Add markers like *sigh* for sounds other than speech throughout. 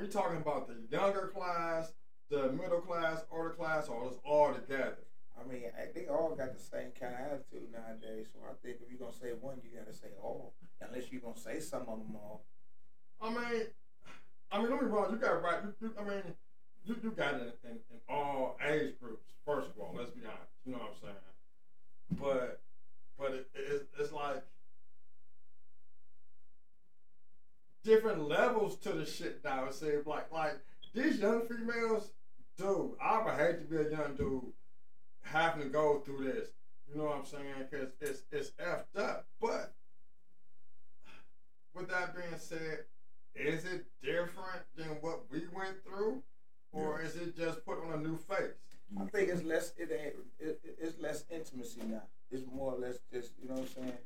we talking about the younger class, the middle class, older class, or just all together? I mean, eh, they all got the same kind of attitude nowadays. So I think if you're gonna say one, you gotta say all. Unless you're gonna say some of them all. I mean, I mean, don't be wrong. You got right. You, you, I mean, you, you got it in, in, in all age groups. First of all, let's be honest. You know what I'm saying? But, but it, it's, it's like different levels to the shit now. It seems like like these young females, dude. I would hate to be a young dude having to go through this. You know what I'm saying? Because it's it's effed up. But with that being said, is it different than what we went through, or is it just put on a new face? I think it's less. It ain't. It- it's less intimacy now. It's more or less just. You know what I'm saying?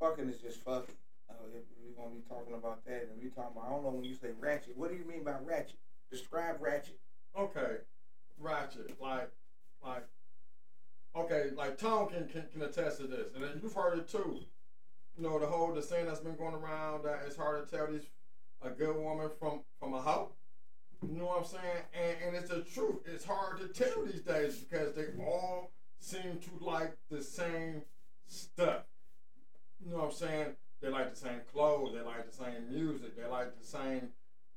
Fucking is just fucking. Oh, if we're gonna be talking about that, and we're talking about. I don't know when you say ratchet. What do you mean by ratchet? Describe ratchet. Okay, ratchet, like, like, okay, like Tom can, can can attest to this, and you've heard it too. You know the whole the saying that's been going around that it's hard to tell these a good woman from from a hoe. You know what I'm saying? And and it's the truth. It's hard to tell these days because they all seem to like the same stuff. You know what I'm saying? They like the same clothes. They like the same music. They like the same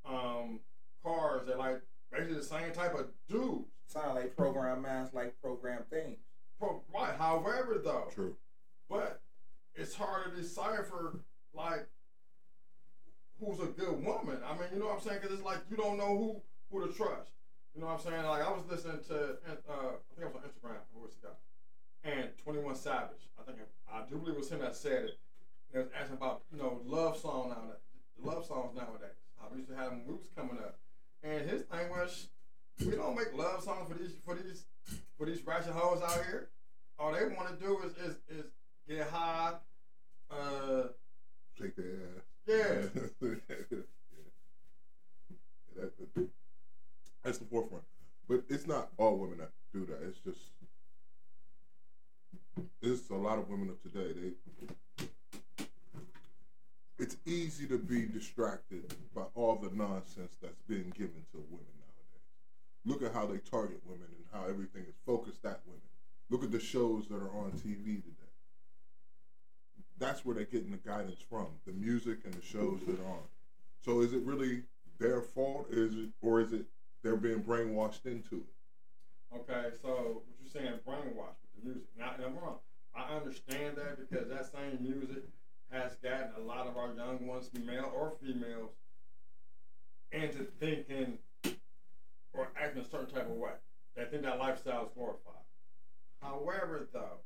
um, cars. They like basically the same type of dudes. Sound like program minds like program things. Pro- Right. However, though, True. but it's hard to decipher like who's a good woman. I mean, you know what I'm saying? Because it's like you don't know who who to trust. You know what I'm saying? Like I was listening to, uh, I think it was on Instagram. Who was the guy? And 21 Savage. I think I do believe it was him that said it. They was asking about you know love song nowadays, love songs nowadays. I used to have them when we was coming up. And his thing was, we don't make love songs for these for these for these ratchet hoes out here. All they want to do is is is get high. Uh, Shake their ass. yeah. *laughs* That, that- that's the forefront. But it's not all women that do that. It's just it's a lot of women of today. They it's easy to be distracted by all the nonsense that's being given to women nowadays. Look at how they target women and how everything is focused at women. Look at the shows that are on TV today. That's where they're getting the guidance from, the music and the shows that are on. So is it really their fault? Is it or is it they're being brainwashed into it? Okay, so what you're saying, brainwash with the music. Now, wrong. I understand that because that same music has gotten a lot of our young ones, male or females, into thinking or acting a certain type of way. They think that lifestyle is glorified. However, though,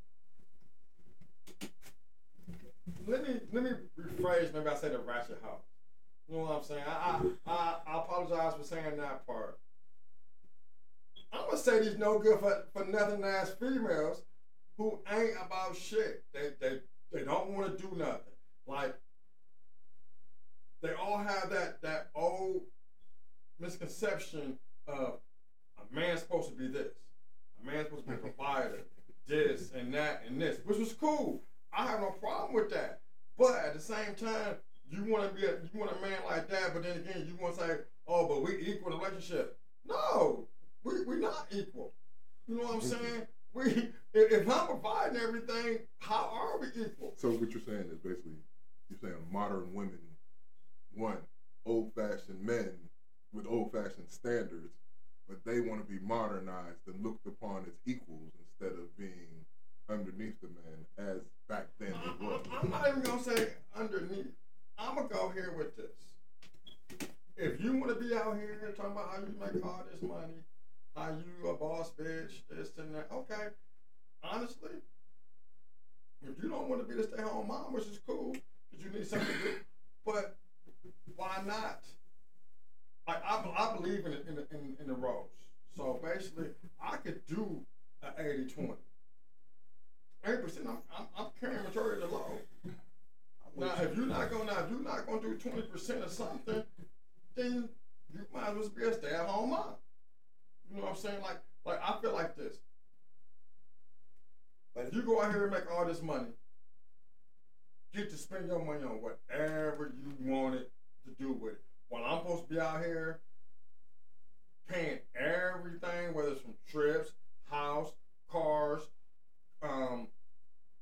let me let me rephrase. Maybe I say the ratchet house. You know what I'm saying? I I, I, I apologize for saying that part. I'm gonna say these no good for, for nothing ass females who ain't about shit. They they they don't want to do nothing. Like they all have that that old misconception of a man's supposed to be this, a man's supposed to be a provider, this and that and this, which was cool. I have no problem with that. But at the same time, you want to be a you want a man like that, but then again, you want to say, oh, but we equal relationship. No, we we not equal. You know what I'm saying? We if I'm providing everything, how are we equal? So what you're saying is basically you're saying modern women want old fashioned men with old fashioned standards, but they want to be modernized and looked upon as equals instead of being underneath the man as back then was. I- I'm not even gonna say underneath. I'm gonna go here with this. If you want to be out here talking about how you make all this money, how you a boss bitch, this and that, okay. Honestly, if you don't want to be the stay-at-home mom, which is cool, you need something to do, but why not? Like I, I believe in, in, in, in the roles. So basically, I could do an 80-20. 80%, I'm, I'm, I'm carrying majority of the load. Now, if you're not gonna, if you're not gonna do twenty percent of something, then you might as well be a stay-at-home mom. You know what I'm saying? Like, like I feel like this. But If you go out here and make all this money, get to spend your money on whatever you wanted to do with it. While I'm supposed to be out here paying everything, whether it's from trips, house, cars, um,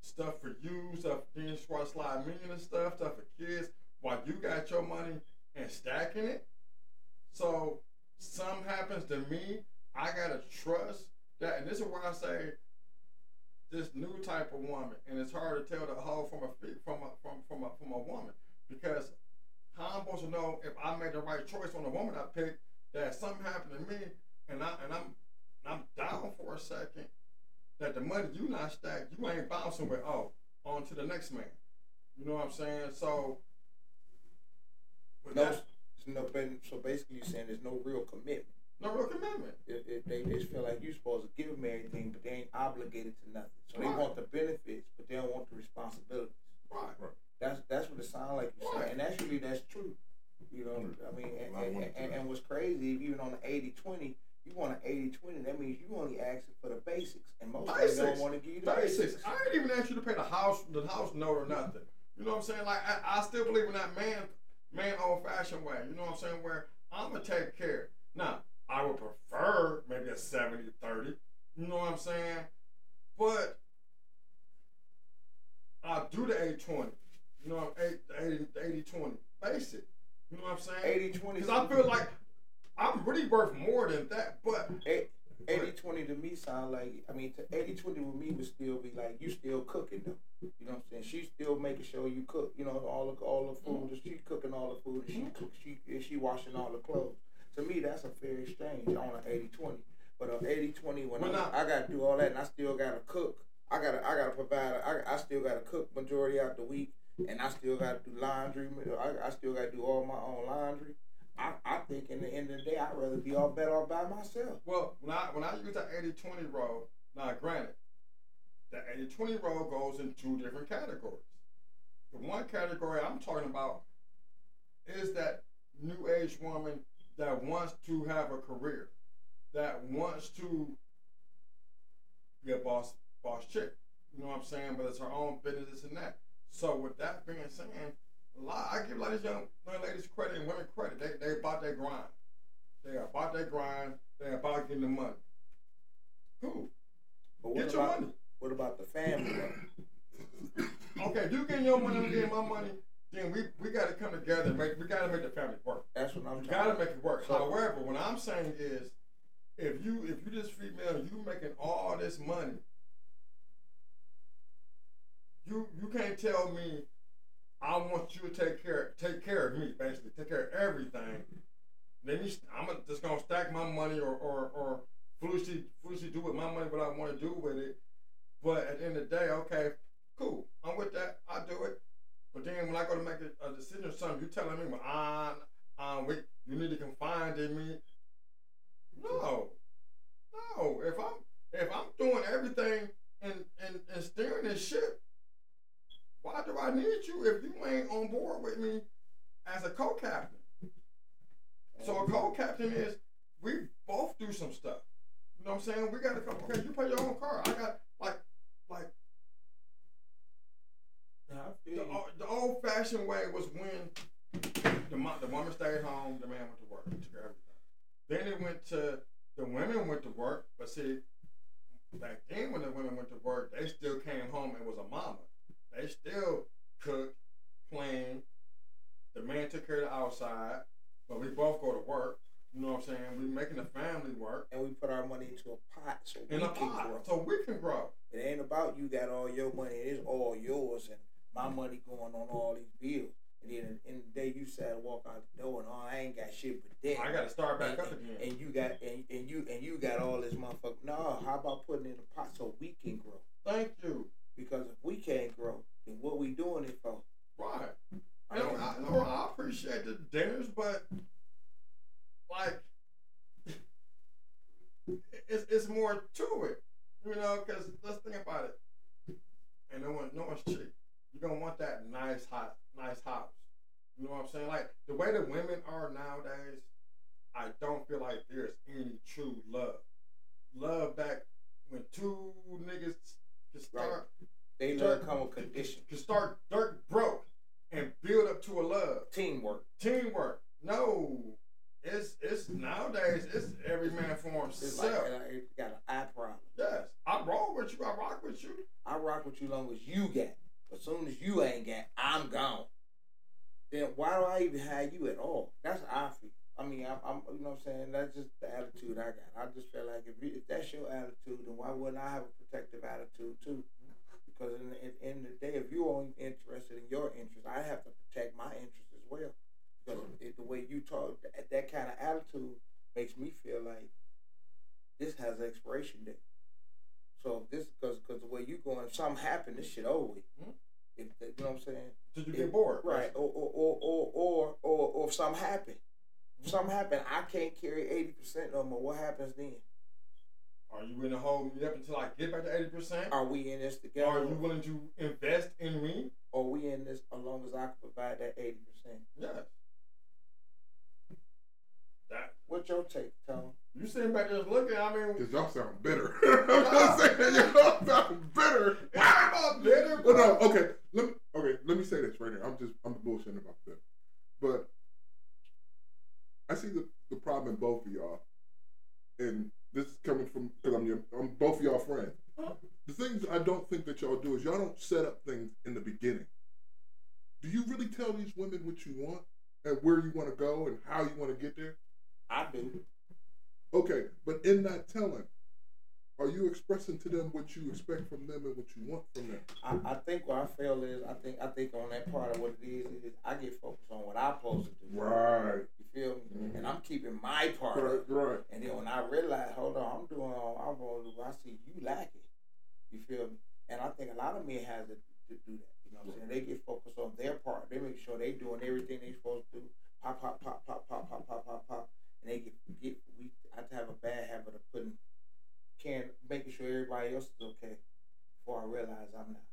stuff for you, stuff for being squad slide million and stuff, stuff for kids, while you got your money and stacking it. So something happens to me, I gotta trust that, and this is why I say this new type of woman, and it's hard to tell the whole from a from a from from a from a woman. Because how I'm supposed to know if I made the right choice on the woman I picked that something happened to me and I and I'm I'm down for a second that the money you not stacked you ain't bouncing with oh on to the next man. You know what I'm saying? So no, no, so basically, you're saying there's no real commitment. No real commitment If, if they just feel like you're supposed to give them everything, but they ain't obligated to nothing. So they want the benefits, but they don't want the responsibilities. right That's that's what it sounds like you're saying, and actually that's true. You know, I mean, and, and, and, and what's crazy, even on the 80-20, you want an 80-20, that means you only asking for the basics, and most people don't want to give you the basics. basics. I ain't even asked you to pay the house the house note or nothing. You know what I'm saying? Like I, I still believe in that man man old fashioned way. You know what I'm saying? Where I'm gonna take care. Now, I would prefer maybe a 70-30. You know what I'm saying? But I'll do the 80-20. You know, 80 80-20. Basic. You know what I'm saying? 80-20. Because I feel like I'm really worth more than that. But 80-20 to me sound like, I mean, to 80-20 with me would still be like, you still cooking though. You know what I'm saying? She's still making sure you cook, you know, all the, all the food. She cooking all the food and she cook, she, and she washing all the clothes. To me, that's a fair exchange on an 80-20. But on 80-20, when Well, I, I got to do all that and I still got to cook, I got to I gotta provide, I, I still got to cook majority of the week and I still got to do laundry. I, I still got to do all my own laundry. I, I think in the end of the day, I'd rather be all better off by myself. Well, when I when I use that 80-20 rule, now granted, the 80-20 rule goes in two different categories. The one category I'm talking about is that new age woman that wants to have a career, that wants to be a boss boss chick. You know what I'm saying? But it's her own business this and that. So with that being said, a lot I give a lot of young, young ladies credit and women credit. They they about their grind. They are about their grind. They about getting the money. Cool. But what Get your about money. what about the family? *coughs* Okay, you getting your money, I'm getting my money. Then we, we got to come together and make we got to make the family work. That's what I'm You got to make it work. So- However, what I'm saying is, if you if you just female, you making all this money, you you can't tell me I want you to take care take care of me, basically take care of everything. Then you, I'm just gonna stack my money or or or foolishly foolishly do with my money what I want to do with it. But at the end of the day, okay, cool, I'm with that. I do it. But then when I go to make a, a decision or something, you telling me, well, ah, um, wait, you need to confide in me. No, no. If I'm if I'm doing everything and and and steering this ship, why do I need you if you ain't on board with me as a co-captain? So a co-captain is we both do some stuff. You know what I'm saying? We got to come. Okay, you pay your own car. I got like like the, the old fashioned way was when the the woman stayed home, the man went to work, took care of everything. Then it went to the women went to work, but see, back then when the women went to work, they still came home and was a mama. They still cooked, cleaned. The man took care of the outside, but we both go to work. You know what I'm saying? We're making the family work and we put our money into a pot so in we a can pot, grow. so we can grow. It ain't about you got all your money. It's all yours and my money going on all these bills. And then in the day you sad to walk out the door and oh I ain't got shit but debt. I got to start back and, up and- again. and you got and, and you and you got all this motherfucker. No, how about putting it in a pot so we can grow? Thank you. Because if we can't grow, then what we doing it for? Right. I know, I, know, I appreciate the dinners, but like, *laughs* it's it's more to it, you know. Because let's think about it. And no one, no one's cheap. You're gonna want that nice hot, nice house. You know what I'm saying? Like the way the women are nowadays, I don't feel like there's any true love. Love back when two niggas can start They love come with condition. can start dirt broke and build up to a love. Teamwork. Teamwork. No. It's it's nowadays it's every man for himself. It's like, it got an I problem. yes. I roll with you, I rock with you. I rock with you long as you got. As soon as you ain't got, I'm gone. Then why do I even have you at all? That's how I feel. I mean, I'm, I'm you know what I'm saying? That's just the attitude I got. I just feel like if, you, if that's your attitude, then why wouldn't I have a protective attitude too? Because in the, in, in the day, if you're only interested in your interest, I have to protect my interest as well. Because it, the way you talk, that, that kind of attitude makes me feel like this has an expiration date. So this because because the way you going, if something happened, this shit over with. Mhm. If, you know what I'm saying? Till you If- get bored. Right. Or or or or or, or, or if something happened. If something happened, I can't carry eighty percent no more. What happens then? Are you willing to hold me up until I get back to eighty percent? Are we in this together? Are you willing to invest in me? Or we in this as long as I can provide that eighty percent? Yes. That What's your take, Tom? you sitting back there just looking. I mean, Because y'all sound bitter. *laughs* *laughs* I'm just saying, y'all sound bitter. it's not about bitter, Well, bro. no, okay. Let me, okay, let me say this right here. I'm just, I'm bullshitting about this, But I see the, the problem in both of y'all. And this is coming from, because I'm, your, I'm both of y'all friends. Huh? The things I don't think that y'all do is y'all don't set up things in the beginning. Do you really tell these women what you want and where you want to go and how you want to get there? I do. Okay, but in that telling, are you expressing to them what you expect from them and what you want from them? I, I think what I feel is I think I think on that part of what it is is I get focused on what I'm supposed to do. Right. You feel me? Mhm. And I'm keeping my part. Right, right. And then when I realize, hold on, I'm doing all I'm going to do, I see you lacking. You feel me? And I think a lot of men has to, to do that. You know what I'm saying? They get focused on their part. They make sure they doing everything they supposed to do. Pop, pop, pop, pop, pop, pop, pop, pop, pop. And they get, get we I to have a bad habit of putting can making sure everybody else is okay before I realize I'm not.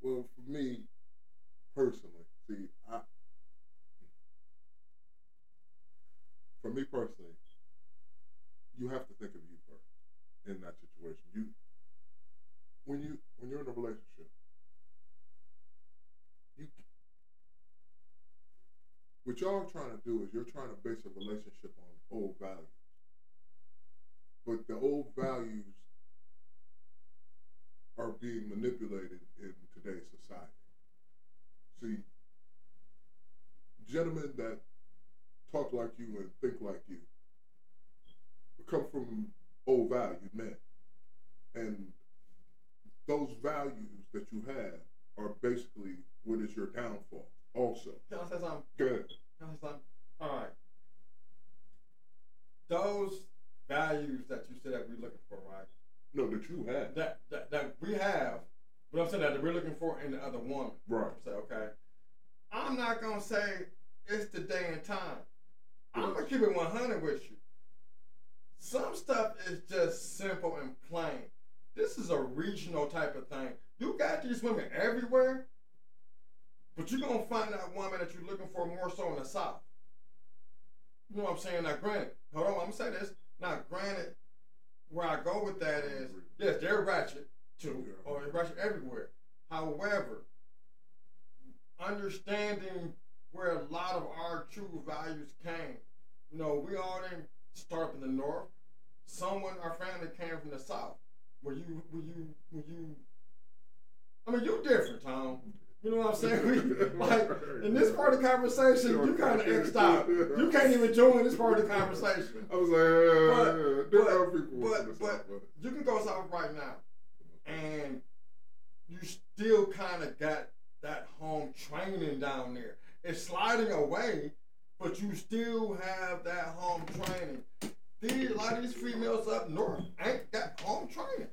Well, for me personally, see, I, for me personally, you have to think of you first in that situation. You, when you when you're in a relationship, you, what y'all trying to do is you're trying to base a relationship on old values, but the old values are being manipulated in today's society. See, gentlemen that talk like you and think like you come from old valued men. And those values that you have are basically what is your downfall, also. Can I say something? Good. Can I say something? All right. Those values that you said that we're looking for, right? No, that you have. That that, that we have, but I'm saying that we're looking for in the other woman. Right. Say, okay. I'm not gonna say it's the day and time. I'm gonna keep it 100 with you. Some stuff is just simple and plain. This is a regional type of thing. You got these women everywhere, but you're gonna find that woman that you're looking for more so in the south. You know what I'm saying? Now, granted, hold on, I'm gonna say this. Now, granted, where I go with that is, yes, they're ratchet too, or they're ratchet everywhere. However, understanding where a lot of our true values came. You know, we all didn't start up in the north. Someone, our family came from the south. Were you, were you, were you? I mean, you different, Tom. You know what I'm saying? *laughs* We, like in this part of the conversation, you kind of xed out. You can't even join this part of the conversation. I was like, uh, But- there but- are people from But but but you can go south right now, and you still kind of got that home training down there. It's sliding away, but you still have that home training. These a lot of these females up north ain't got home training.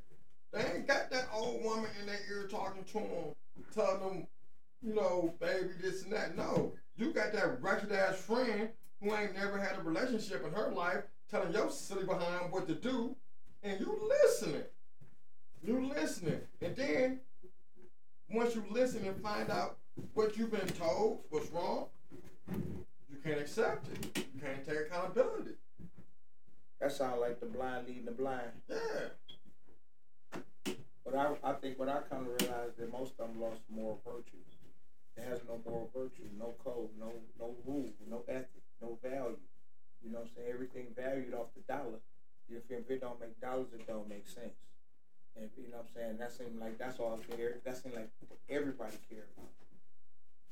They ain't got that old woman in their ear talking to them, telling them, you know, baby, this and that. No, you got that wretched ass friend who ain't never had a relationship in her life, telling your silly behind what to do, and you listening. You listening, and then once you listen and find out what you've been told what's wrong, you can't accept it. You can't take accountability. That sounds like the blind leading the blind. Yeah. But I, I think what I kind of realized that most of them lost moral virtue. Has no moral virtue, no code, no no rule, no ethic, no value. You know what I'm saying? Everything valued off the dollar. If it don't make dollars, it don't make sense. And you know what I'm saying? That seems like that's all care. That seems like everybody care about.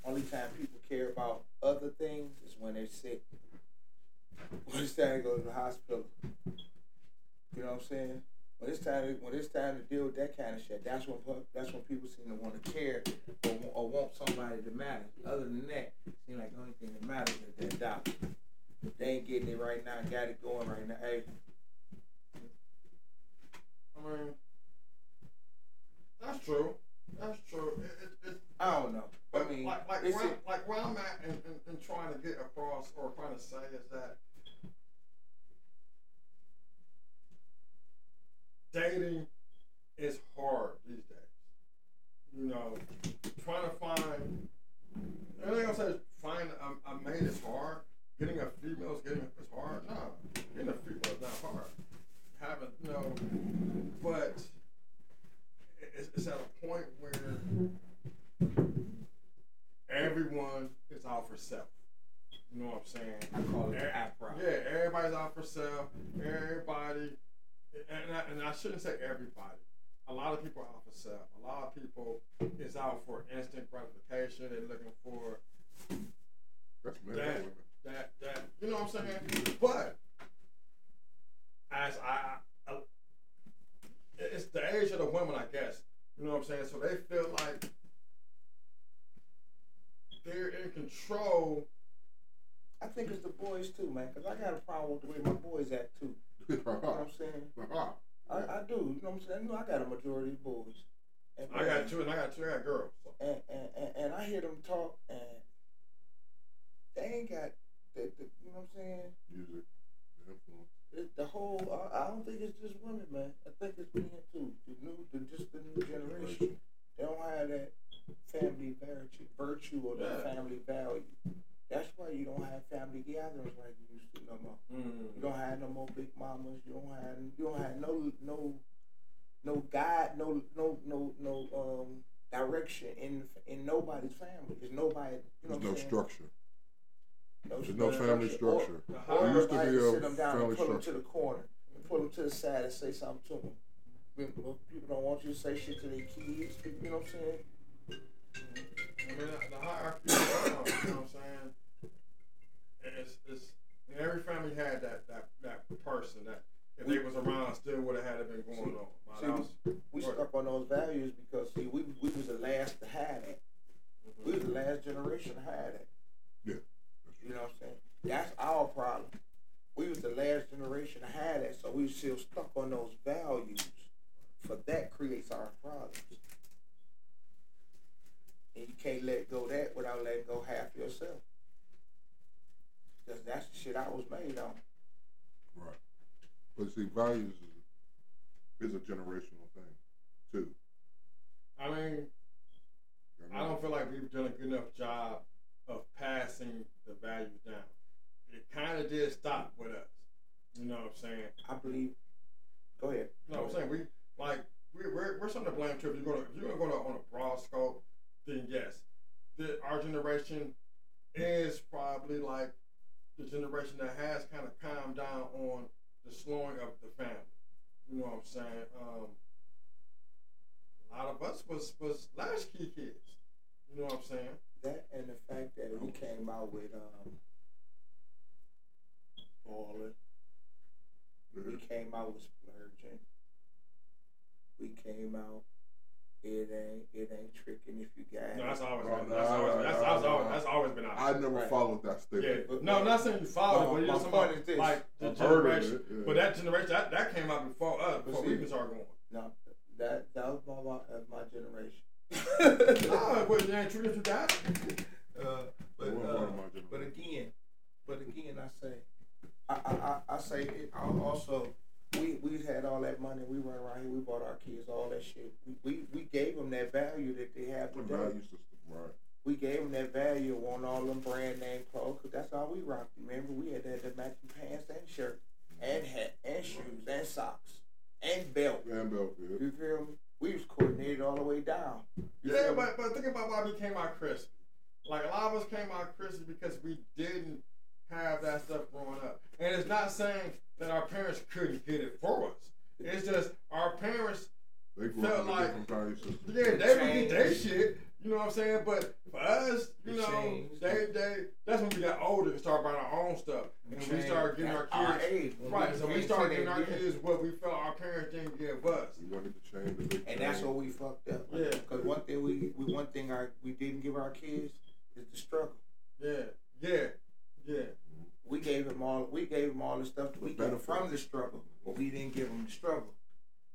Only time people care about other things is when they're sick. *laughs* When to go to the hospital. You know what I'm saying? When it's time, to, when it's time to deal with that kind of shit, that's when that's when people seem to want to care or, or want somebody to matter. Other than that, it seems like the only thing that matters is that dollar. If they ain't getting it right now, got it going right now. Hey, I mean, that's true. That's true. It, it, I don't know. I mean, like, like, where, like where I'm at and, and, and trying to get across or trying to say is that dating is hard these days. You know, trying to find, I ain't gonna say find a, a mate is hard. Getting a female is getting is hard. No, getting a female is not hard. Having you know, but it's, it's at a point where everyone is out for self. You know what I'm saying? I call it Eh, the app route. Yeah, everybody's out for self. Everybody, and I, and I shouldn't say everybody. A lot of people are out for self. A lot of people is out for instant gratification. They're looking for That's men that, that, that. You know what I'm saying? But as I, I, it's the age of the women, I guess. You know what I'm saying? So they feel like they're in control. I think it's the boys too, man. Cause I got a problem with the way my boys act too. You know what I'm saying? I, I do. You know what I'm saying? You know, I got a majority of boys. And, I got two, and I got two. I got girls. So. and, and, and, and I hear them talk, and they ain't got the, the you know what I'm saying. Music, the influence. It, the whole, I, I don't think it's just women, man. I think it's men too. The new, the, just the new generation. They don't have that family virtue, virtue or that Yeah. family value. That's why you don't have family gatherings like you used to no more. Mm. You don't have no more big mamas. You don't have you don't have no no no guide, no no no no um direction in in nobody's family. There's nobody. You know There's no saying? structure. No, There's no family structure. The Or, or There used to everybody be a sit them down family and pull them to the corner and pull them to the side and say something to them. People don't want you to say shit to their kids. You know what I'm saying? I mean, the, the hierarchy, is wrong, you know what I'm saying? It's, it's, and every family had that, that, that person that if they was around, still would have had it been going on. My See, house, We Right. stuck on those values because see, we we was the last to have that. We was the last generation to have that. Yeah. You know what I'm saying? That's our problem. We was the last generation to have that, so we still stuck on those values. For that creates our problems. And you can't let go of that without letting go half yourself. Because that's the shit I was made on. Right. But see, values is, is a generational thing, too. I mean, I don't feel like we've done a good enough job of passing the values down. It kind of did stop with us. You know what I'm saying? I believe. Go ahead. You know what I'm saying? We like we, we're we're something to blame too. If you're gonna if you're gonna go on a broad scope, then yes, the, our generation is probably like the generation that has kind of calmed down on the slowing of the family. You know what I'm saying? Um, a lot of us was was latchkey kids. You know what I'm saying? That and the fact that we came out with um balling. We came out with splurging. We came out. It ain't it ain't tricking if you got No, that's always been that's always no, that's, that's, always, that's always been our I never Right. followed that Yeah. But- no, not saying you followed it, but you're my talking is this. like the I've generation. it, yeah. But that generation, that, that came out before us, before see- we even started going. No, that that was my my, uh, my generation. No, but it ain't true that you got it. Uh, but, wasn't uh, part of my but again, but again, I say, I I, I, I say it al- also we we had all that money. We run around here. We bought our kids all that shit. We we, we gave them that value that they have The today. value system, right? We gave them that value of wanting all them brand name clothes because that's all we rocked. Remember, we had that, the matching pants and shirt and hat and shoes and socks and belt. Van Belfield. You feel me? We was coordinated all the way down. You Yeah, but but think about why we came out crispy. Like a lot of us came out crispy because we didn't have that stuff growing up. And it's not saying that our parents couldn't get it for us. It's just our parents, They Felt up in a like- different value system. yeah, they would get their shit. You know what I'm saying? But for us, you It know, changed. they they that's when we got older and started buying our own stuff. And we Changed started getting our at kids age, when right. So we became started getting our teenagers. kids what we felt our parents didn't give us. We wanted to change the big And that's change. what we fucked up. Yeah. Because one thing we, we one thing our we didn't give our kids is the struggle. Yeah, yeah, yeah. We gave them all. We gave them all the stuff that we The got benefits. from the struggle, but we didn't give them the struggle.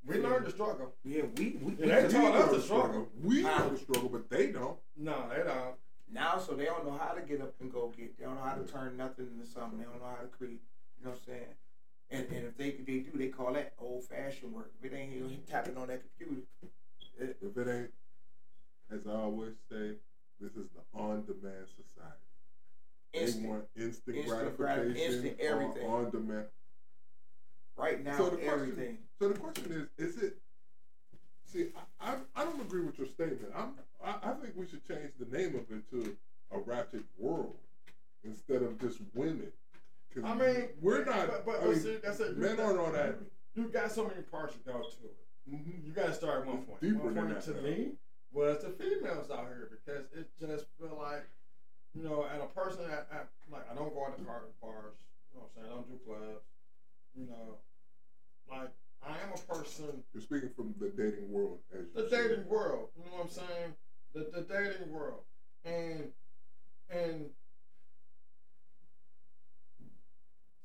We learned the struggle. Yeah, we we, Yeah, we they We taught know us the the struggle. We How? know the struggle, but they don't. No, they don't. now, so they don't know how to get up and go get. They don't know how to turn nothing into something. They don't know how to create. You know what I'm saying? And, and if they they do, they call that old fashioned work. If it ain't you tapping on that computer, it, If it ain't, as I always say, this is the on-demand society. instant. They want instant, Instant gratification, grati- instant on- everything. on, demand. right now, So the question- everything. So the question is, is it? See, I, I, I don't agree with your statement. I'm, I, I think we should change the name of it to a ratchet world instead of just women. I mean, we're not. But, but, I mean, see, that's it. Men aren't on that. You got so many parts to go to it. mhm. You got to start at one point. deeper one point that to now. me was the females out here because it just feel like, you know, and a person at, at like I don't go out to car bars. You know what I'm saying? I don't do clubs. You know, like I am a person You're speaking from the dating world, as you the dating world. You know what I'm saying? The the dating world, and and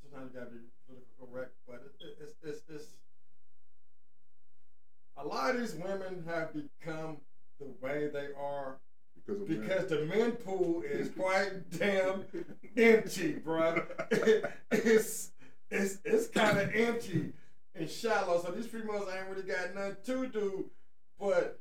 sometimes you gotta be politically correct, but it, it, it's it's it's a lot of these women have become the way they are because because the men pool is *laughs* quite damn empty, bruh. it's it's it's kind of empty and shallow. So these females ain't really got nothing to do but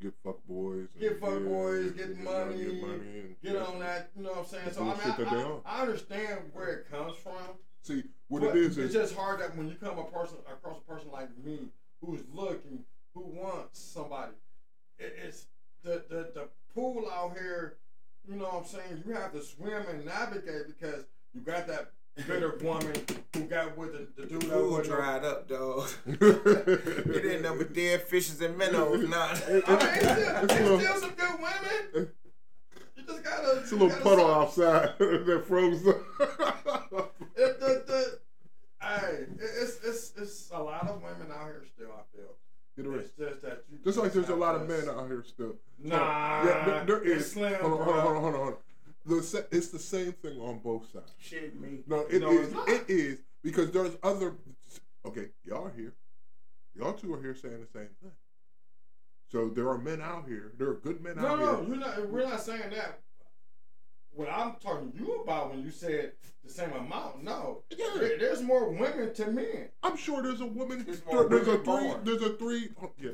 get fuck boys, Get fuck boys, yeah, get money, get money, and get on that. You know what I'm saying? The So I mean, I. I, I understand where it comes from. See what it is it's just hard that when you come a person across a person like me who's looking, who wants somebody, it, it's the, the the pool out here. You know what I'm saying? You have to swim and navigate because you got that bitter woman who got with the, the dude that Pool dried up, dog. *laughs* it ain't up with dead fishes and minnows now. I mean, it's still, It's a it's little- still some good women. You just gotta. It's a little puddle stop. outside *laughs* that froze up. It, the, the, hey, it- it's, it's, it's a lot of women out here still, I feel. It is. It's just that you. Just like there's a have lot of men out here still. Nah, yeah, there, there it's is. slim, hold, on, hold bro. on, hold on, hold on, hold on. The, sa- it's the same thing on both sides. Shit, me. No, it is. No, it's. It is because there's other. Okay, y'all are here. Y'all two are here saying the same thing. So there are men out here. There are good men No, out no, here. you're not. We're not saying that. What I'm talking to you about when you said the same amount, no. Yeah. There- there's more women to men. I'm sure there's a woman. There's There, there's a three. born. There's a three. oh, yeah.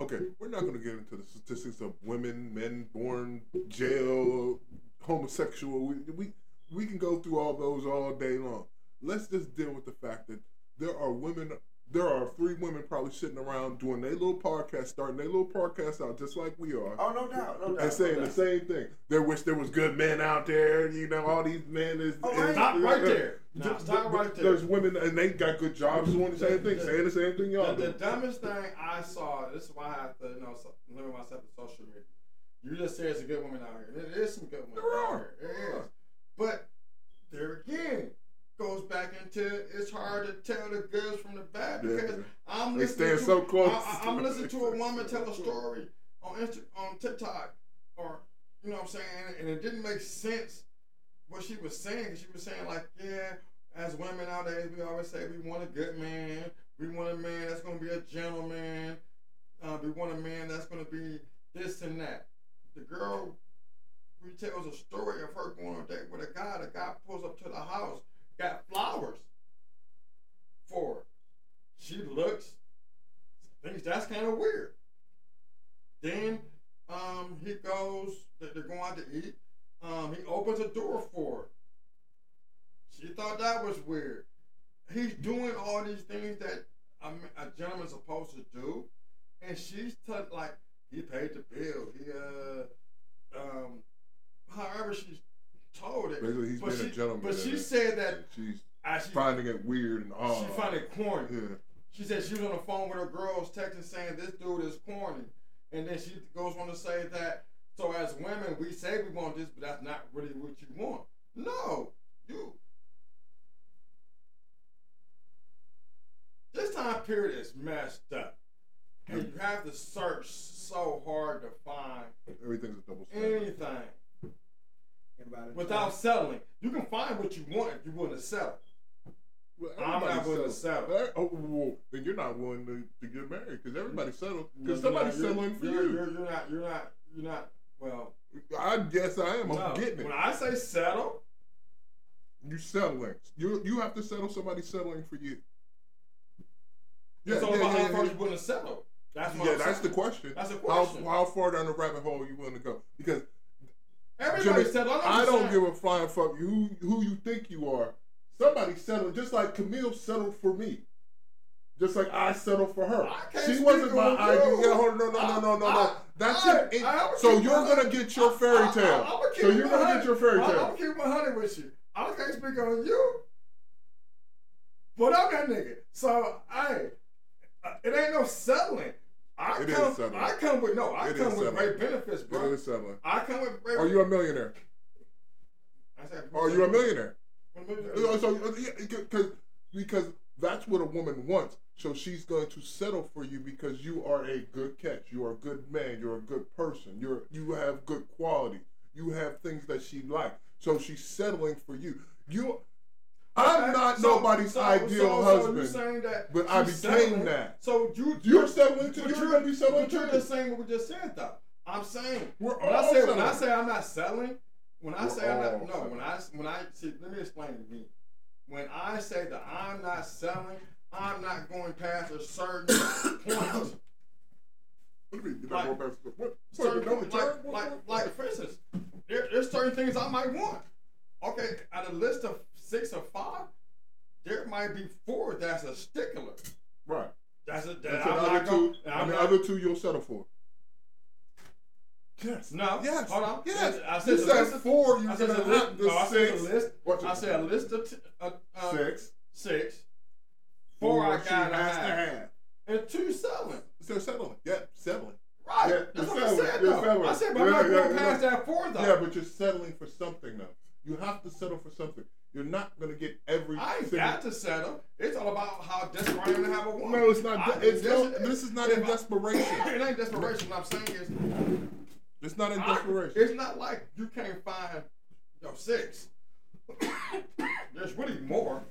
Okay, we're not going to get into the statistics of women, men born jail, homosexual. We, we we can go through all those all day long. Let's just deal with the fact that there are women. There are three women probably sitting around doing their little podcast, starting their little podcast out just like we are. Oh, no doubt, no doubt. and saying no the same thing. They wish there was good men out there. You know, all these men is. Oh, is- right. Stop right there. Now, Th- stop th- right there. There's women and they got good jobs doing the same thing, The- saying the same thing y'all The, the dumbest thing I saw, this is why I have to you know, limit myself to social media. You just said it's a good woman out here. There is some good women There out are. here. There is. But there again, goes back into it's hard to tell the goods from the bad Yeah. because I'm They listening stand to, so close. I, am listening to a *laughs* woman tell a story on Insta, on TikTok, or you know what I'm saying, and it didn't make sense what she was saying. 'cause She was saying like, yeah, as women nowadays, we always say we want a good man. We want a man that's gonna be a gentleman. Uh, we want a man that's gonna be this and that. The girl retells a story of her going on a date with a guy. The guy pulls up to the house, got flowers. For. her. She looks, thinks that's kind of weird. Then um, he goes, they- they're going out to eat. Um, he opens a door for her. She thought that was weird. He's doing all these things that a gentleman's supposed to do, and she's t- like, he paid the bill. He uh, um, however she's told it. Basically, he's but being a she, gentleman But she said that she's she, finding it weird and odd. she found it corny. Yeah. She said she was on the phone with her girls texting saying this dude is corny. And then she goes on to say that, so as women, we say we want this, but that's not really what you want. No, you. This time period is messed up. And you have to search so hard to find Everything's a double standard. anything By the without time- settling. You can find what you want if you want to settle. Well, I'm not willing to settle. Oh, well, then you're not willing to, to get married because everybody mm. settled. Because somebody's you're- settling for you're, you. You're, you're not. You're not. You're not. Well, I guess I am. I'm getting it. When I say settle, You settling. You you have to settle somebody settling for you. Yeah, it's all yeah, about yeah, how far yeah. you're willing to settle. That's Yeah, I'm that's the question. That's the How, question. how far down the rabbit hole are you willing to go? Because Jimmy, settle. I don't give a flying fuck you who who you think you are. Somebody settled, just like Camille settled for me. Just like I settled for her. She wasn't my on idea. Yeah, hold on, no, no, no, no, no, I- no. That's I- it. It- I- so you're gonna get your fairy tale. I, I, So you're gonna get your fairy tale. I'm gonna keep my honey with you. I can't speak on you, but I'm that nigga. So hey, uh, it ain't no settling. I It is come. settling. I come with no. I It come with great benefits, bro. is settling. I come with great. Are you a millionaire? I said, Are you a millionaire? millionaire? So, uh, yeah, because because that's what a woman wants. So she's going to settle for you because you are a good catch. You are a good man. You're a good person. You're you have good quality. You have things that she likes. So she's settling for you. You, I'm Okay, not so- nobody's so- ideal so, So husband. saying that but I became settling. that. So you You're settling too. but You're gonna be settling But you're too. just saying what we just said, though. I'm saying We're when I all say when I say I'm not selling, when I We're say I'm not no, when I when I see, let me explain to me. When I say that I'm not selling, I'm not going past a certain *coughs* point. What do you mean? You're like- not going past the? Certain, What, like, like, like, for instance, there, there's certain things I might want. Okay, out of a list of six or five, there might be four that's a stickler. Right. That's a that And I'm the not two, I'm the not- other two you'll settle for. Yes. No. Yes. Hold on. Yes. I you said the said four. I You're said a list. No, I said six. a list. Watch I said a list of t- uh, uh, six. six. Four I she got to has have. to have. and two selling. So settling. Yeah, settling. Right. Yeah, That's what I settling. said. You're Though. settling. I said, but Yeah, I'm not yeah, going yeah, past yeah. that four though. Yeah, but you're settling for something though. You have to settle for something. You're not gonna get every. I ain't got to settle. It's all about how desperate I am to have a woman. No, it's not. I- de- it's yes, no. This is not If in I- desperation. *laughs* it ain't desperation. What I'm saying is, It's not in I- desperation. it's not like you can't find yo six. *coughs* There's really more,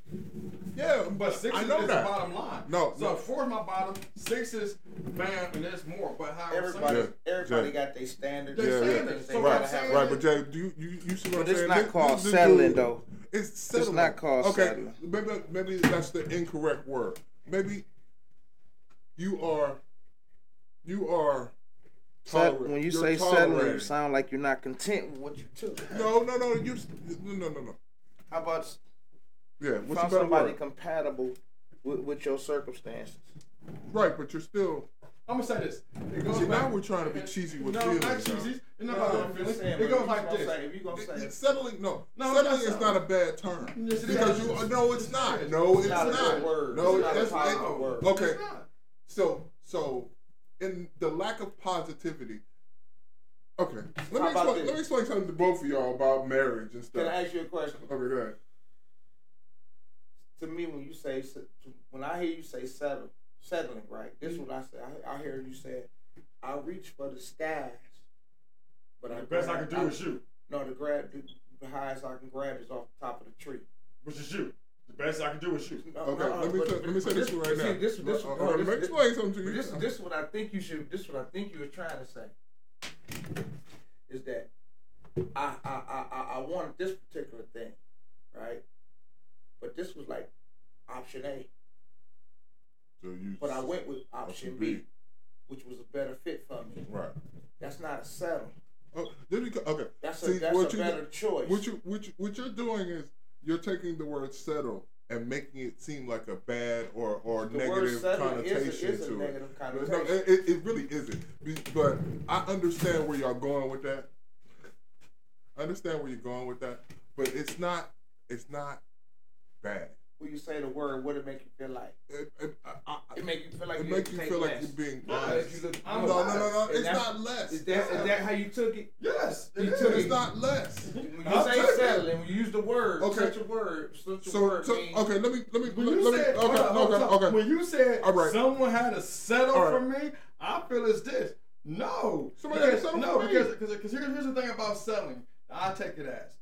Yeah, but six I is, know is that. the bottom line. No, so no. four is my bottom. Six is bam, and there's more. But how Everybody, Yeah. everybody Yeah. got their standards. Yeah, yeah. standards. They So gotta what I'm have- saying Right, but Jay, do you you, you see what But I'm saying? it's not This- called this- this settling, dude- though. It's settling. not called okay, settling. Maybe maybe that's the incorrect word. Maybe you are you are Set, when you You're say settling, you sound like you're not content with what you took. No, no, no. You no, no, no, no. How about Yeah, what's find somebody word? compatible with, with your circumstances? Right, but you're still. I'm gonna say this. It goes See, back- now we're trying to be cheesy with no, feelings. not now. cheesy. It's not No, about I'm that just feelings. saying, It but goes like this. say- if you gonna It- say settling, no. No, settling is not not a bad term. Yes, it because is. you, no, it's not. No, it's not a not. word. No, It's not a it's it- word. Okay, so so in the lack of positivity. Okay, let me explain, this? let me explain something to both of y'all about marriage and stuff. Can. I ask you a question? Okay, go ahead. To me, when you say when I hear you say settle, settling, right? This is what I said. I, I hear you say, I reach for the skies, but I The best I can do is shoot, No, the grab the, the highest I can grab is off the top of the tree. which is shoot. The best I can do is shoot. No, Okay, no, let me but- say, let me say but this one right see, now. This, this, Uh, no, uh, let this- me this- explain something to you. this, this is what I think you should. This is what I think you were trying to say. Is that I I I I, I wanted this particular thing, right? But this was like option A. So you. but I went with option B, B. which was a better fit for me. Right. That's not a settle. Oh, okay. That's a See, that's what a you- better choice. What you what you, what you're doing is you're taking the word settle and making it seem like a bad or or The negative is a- connotation is to negative it. connotation. No, it, it, it really isn't. But I understand where y'all going with that. I understand where you're going with that, but it's not it's not bad. When you say the word, what it make you feel like? It, it, I, I, It make you feel like it you make you to feel take like you're being Yes. biased. You No, no, no, no. It's not less. Is that is that how you took it? Yes, it You is. took It's it- not less. When I'll you say take it. settle and when you use the word, Okay. such a word, such a So, word so means okay, let me let me When let, you let me said, okay, on, hold okay, okay. When you said All right. someone had to settle All right. for me, I feel it's this. No, Somebody had to settle no, for me. because because because here's, here's the thing about settling. I take it as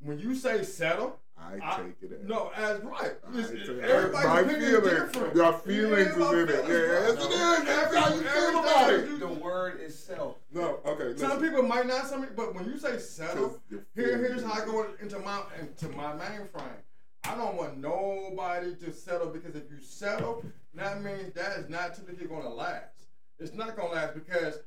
when you say settle. I I- take it as No, as right. I It's- take everybody's my opinion is feelings. different. Your feelings Yeah, is in it. Yeah, bro. yes, it is. That's how you Every- feel about it. the word itself. No, okay. Some people might not some, but when you say settle, here here's how I go into my into my mainframe. I don't want nobody to settle because if you settle, that means that is not typically going to last. It's not going to last because